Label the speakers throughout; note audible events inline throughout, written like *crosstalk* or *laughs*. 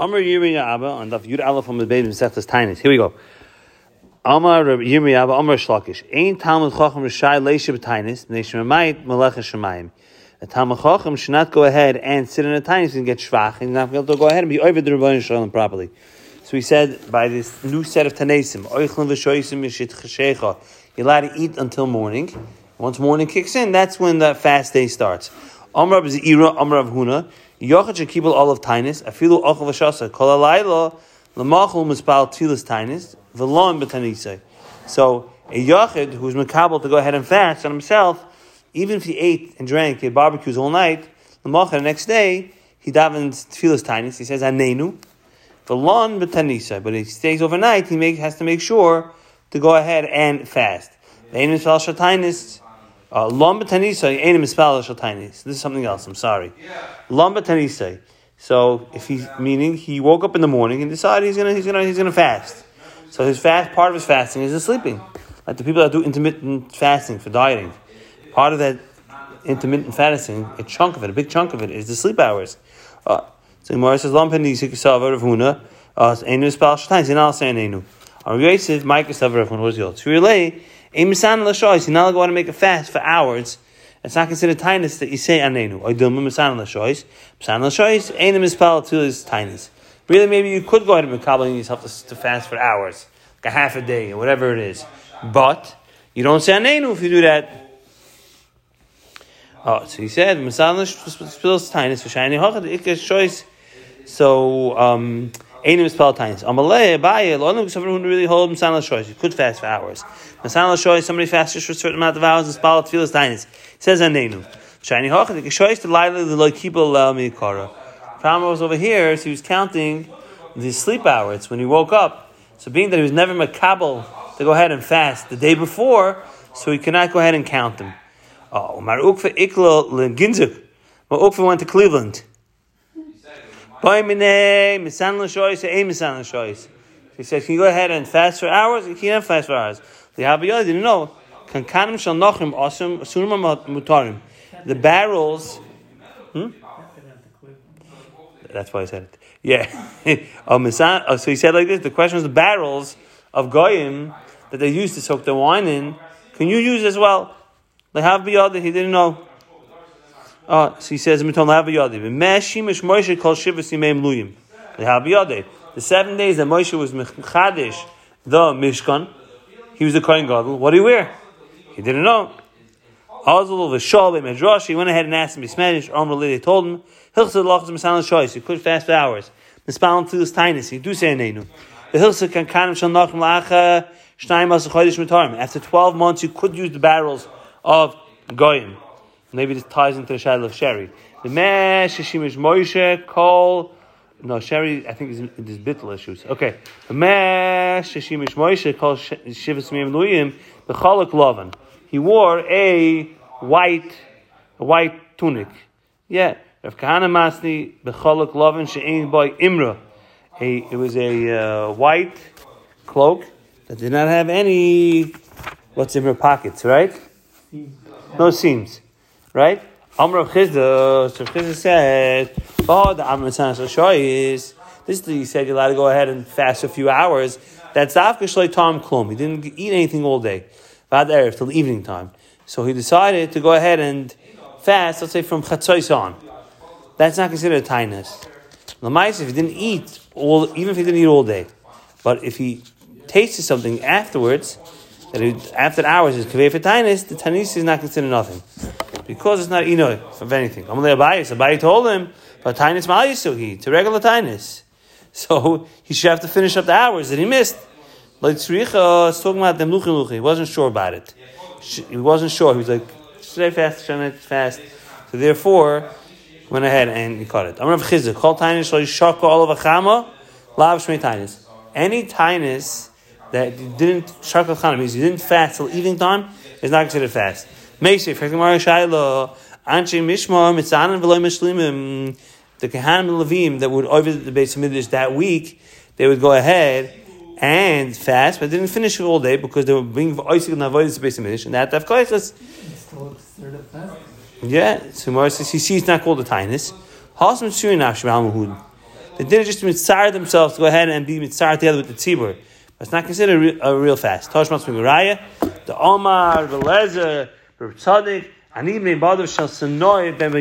Speaker 1: Amar Yirmi Abba on the Yud Aleph from the Beis Mesechtas Tainis. Here we go. Amar Yirmi Abba Amar Shlakish. Ein Talmud Chacham Rishai Leisha B'Tainis B'nei Shemayit Melech Shemayim. A Talmud Chacham should not go ahead and sit in a Tainis and get shvach. He's not able to go ahead and be over the Rebbeinu Shalom properly. So he said by this new set of Tanaisim, Oichlin V'Shoisim Yishit Cheshecha. You're allowed to eat until morning. Once morning kicks in, that's when the fast day starts. Amr of Zira, Amr Huna, Yochad Shekibel all of Tainis, Afilu Ochel Vashasa, Kol Alayla, Lamachul Mispal Tilas Tainis, Velon Betanisai. So, a Yochid who's Makabal to go ahead and fast on himself, even if he ate and drank, he had barbecues all night, Lamachal the next day, he davens Tfilas Tainis, he says Anenu, Velon Betanisai, but he stays overnight, he make, has to make sure to go ahead and fast. The Ein Mispal Shatainis, uh, Lomba tanisai ain't mispal This is something else. I'm sorry. Lomba tanisai. So if he's meaning he woke up in the morning and decided he's gonna he's gonna he's gonna fast. So his fast part of his fasting is his sleeping. Like the people that do intermittent fasting for dieting, part of that intermittent fasting, a chunk of it, a big chunk of it, is the sleep hours. Uh, so Gemara says tanisai kisav of huna. Ain't mispal shatainis. You're not saying ainu. Our Yosef, Micah Savar, what was yours? To relay a misan l'shois, you're not going to make a fast for hours. It's not considered tinus that you say anenu. Dilma misan l'shois. Misan l'shois, ain't a mispal to his tinus. Really, maybe you could go ahead and make yourself to, to fast for hours, like a half a day or whatever it is. But you don't say anenu if you do that. Oh, so he said misan l'shois tinus for shiny hochad ikka choice. So um, Einim is Palatines. Amalei, Abaye, Lonim, someone who really hold Masan Lashois. You could fast for hours. Masan Lashois, somebody fasts just for a certain amount of hours and Spalat Filas Tainis. Says Anenu. Shiny Hocha, the Geshois, the Laila, the Loikiba, Lau Mikara. Problem was over here, so he was counting the sleep hours when he woke up. So being that he was never Makabal to go ahead and fast the day before, so he cannot go ahead and count them. Oh, Mar Ukfa Ikla Ginzuk. Mar Ukfa went to Cleveland. He says, can you go ahead and fast for hours? You can't fast for hours. The Habiyah didn't know. The barrels. Hmm? That's why I said it. Yeah. *laughs* oh, so he said like this. The question was the barrels of goyim that they used to soak the wine in. Can you use as well? The Habiyah he didn't know. Uh, so he says, The seven days that Moshe was Mechadish, the Mishkan, he was the Kohen Gadol. What did he wear? He didn't know. Azul v'shol medrash. He went ahead and asked him Bismedish. Amr They told him Hilchsa. He could fast for hours. Do. The as After twelve months, you could use the barrels of goyim. Maybe this ties into the shadow of Sherry. The Mesh Shishimish Moshe Kol. No, Sherry, I think is there's bittul issues. Okay. The Mesh Shishimish Moshe Kol Shivas Miyam the Chalak Lovan. He wore a white, a white tunic. Yeah. Rav Kahana Masni the Becholak Lovan She'ein Boy Imra. A, it was a uh, white cloak that did not have any what's in her pockets, right? No seams right? Amr Chizda, so Chizda said, oh, the Amr is, this is he said you're allowed to go ahead and fast a few hours. That's Shloi Tom Klum. He didn't eat anything all day, Vad Erev, till evening time. So he decided to go ahead and fast, let's say from Chatzos on. That's not considered a tinus. Lamais, if he didn't eat all, even if he didn't eat all day, but if he tasted something afterwards, that he, after hours is kaveh for tinus, the tinus is not considered nothing because it's not inoy of anything. Amalei Abayis, Abayi told him, but tainis ma'ayisuhi, to regular tainis. *laughs* So he should have to finish up the hours that he missed. Like Tzricha is talking about the Mluchim He wasn't sure about it. He wasn't sure. He was like, should I fast? Should fast? So therefore, went ahead and he caught it. I'm to chizik. Call tainis yishaka all of achama, lav shmei tainis. Any tainis that didn't shakal chana means you didn't fast till evening time is not considered fast. Meisif, Hekmar Shaila, Anshe Mishma, Mitzanan Veloy Mishlimim, the Kahanim and Levim that would over the base of that week, they would go ahead and fast, but didn't finish it all day because they were being Oisik and Avoidance base of Midrash, and that of course Yeah, so Mara says he sees not called a tinus. Hasam Surinach Shmal Mahud. They did it just mitzar themselves to go ahead and be mitzar together with the tzibur. It's not considered a real, a real fast. Miguraya, the Omar, the Lezer, the Tzadik, and even in Badav Shal Sanoi Ben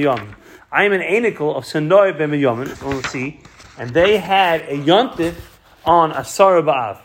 Speaker 1: I am an anicle of Sanoi Ben Yamin, we'll see, and they had a yontif on Asara Ba'av.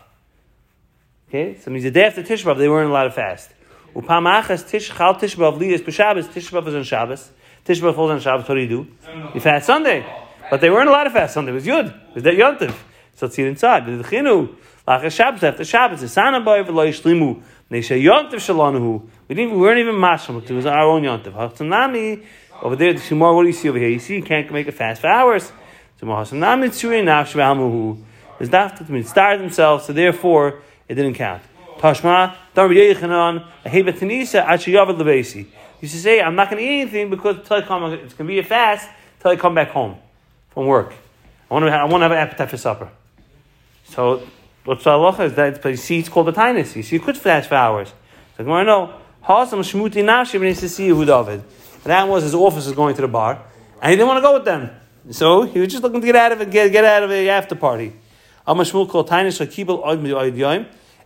Speaker 1: Okay, so means the day after Tishbav, they weren't allowed to fast. Upamachas Tish Chal Tishbav Liyas B'Shabbos, Tishbav was on Shabbos. Tishbav falls on Shabbos, what do you do? You fast Sunday. But they weren't allowed to fast Sunday, it was Yud. It was that yontif. So it's inside. The Chinu, Lachas Shabbos, after Shabbos, the Sana Boy, V'lo Yishlimu, Nesha Yontif Shalonuhu. We didn't, we weren't even mashal. It was our own yontif. Hasanami over there. The Shemar, what do you see over here? You see, you can't make a fast for hours. So Hasanami Tzuri Nafsh V'Amuhu. Is that to start themselves, so therefore it didn't count. Tashma, Dar Yechanan, Aheba Tanisa, Achiyavad Levesi. You to say, I'm not going to eat anything because until I come, it's going to be a fast until I come back home from work. I want to have, I want to have an appetite for supper. So what's the halacha is that but you see it's called a tinus. You see you could fast for hours. So I know Hasam Shmuti Nashi when to see who David. That was his office going to the bar, and he didn't want to go with them. So he was just looking to get out of it, get, get out of the after party.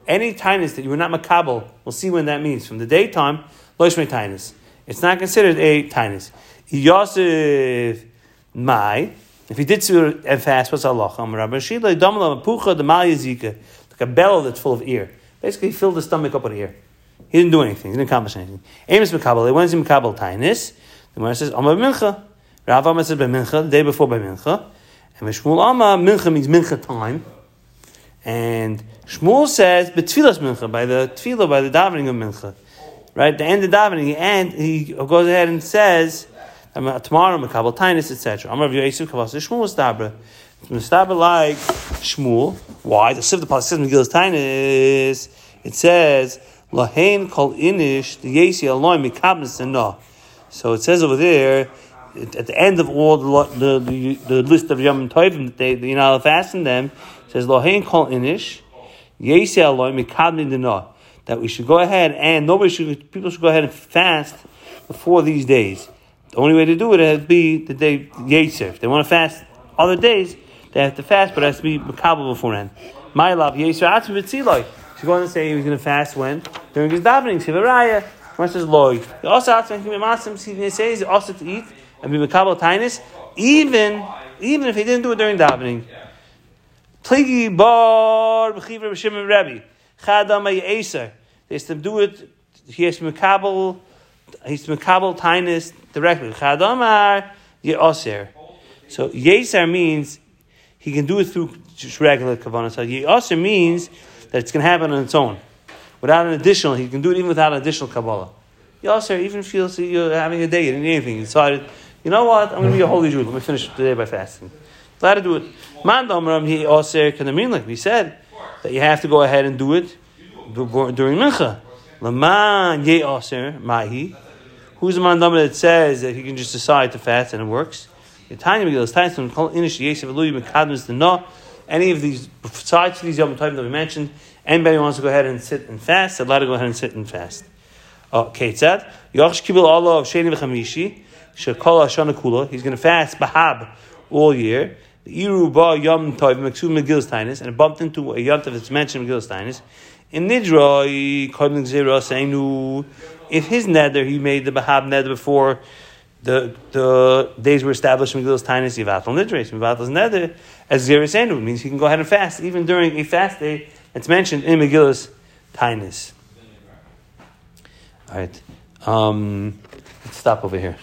Speaker 1: Any tinus that you were not makabel, we'll see when that means. From the daytime, Loishme tinus. It's not considered a tinus. Yosef Mai. If he did sur and fast, what's Allah? Rabbi Shila, Damala, Pucha, the Malya like a bell that's full of ear. Basically, he filled the stomach up with ear. He didn't do anything. He didn't accomplish anything. Amos Makabal, when is he Makabal Tainis? The Gemara says, Amma Mincha. Rav Amma says by Mincha, the day before by Mincha. And Shmuel Amma, Mincha means Mincha time. And Shmuel says, Betfilas Mincha, by the Tfilah, by the davening of Mincha. Right? The end of davening, and he goes ahead and says, Uh, tomorrow Makabal Tainis, etc. Amar Rav Yosef Kavas Shmuel Stabra. Stabra like Shmuel. Why? The Siv the Pasuk says Megillas Tainis. It says Lahain Kol Inish the Yesi Aloy Mikabnis and No. So it says over there at the end of all the the, the, list of Yom Tovim that they you're not fasting them. It says Lahain Kol Inish Yesi Aloy Mikabnis No. That we should go ahead and nobody should people should go ahead and fast before these days. The only way to do it to be the day Yetzer. If they want to fast other days, they have to fast, but it has to be Makabal beforehand. My love, Yetzer Atzim V'tziloi. She's going to say he was going to fast when? During his davening, Sivaraya. One says Loy. He also Atzim Masim, he says also to eat and be Makabal Tainis, even, even if he didn't do it during davening. Pligi bar b'chiver b'shim Rebbe. Chadam Yeser. They used to do it, he has to Makabal he's makabel tainis directly. Chadamar yeoser. So yeser means he can do it through regular kavanah. So yeoser means that it's going to happen on its own, without an additional. He can do it even without an additional kabbalah. Yeoser even feels that you're having a day, you didn't need anything. You decided, you know what? I'm going to be a holy Jew. Let me finish the day by fasting. Glad to do it. Man domram he oser mean like we said that you have to go ahead and do it during mincha. Laman ye oser mahi. Who's the man that says that he can just decide to fast and it works? Any of these, besides these Yom Tovim that we mentioned, anybody wants to go ahead and sit and fast, allowed to go ahead and sit and fast. Okay, that. Yoch Kibul Allah of Sheni V'Chamishi, Shekol Hashana Kula. He's going to fast Bahab all year. The Iru Ba Yom Tov Meksu Megillas Tainis, and it bumped into a Yom Tov that's mentioned Megillas Tainis. In Nidra, Kodin Zera saying, if his nether, he made the Bahab nether before the the days were established in Megillus Tainis Yivatal Nidres. Yivatal's nether as Zeris Enu means he can go ahead and fast even during a fast day It's mentioned in Megillus Tainis. All right. Um, let's stop over here.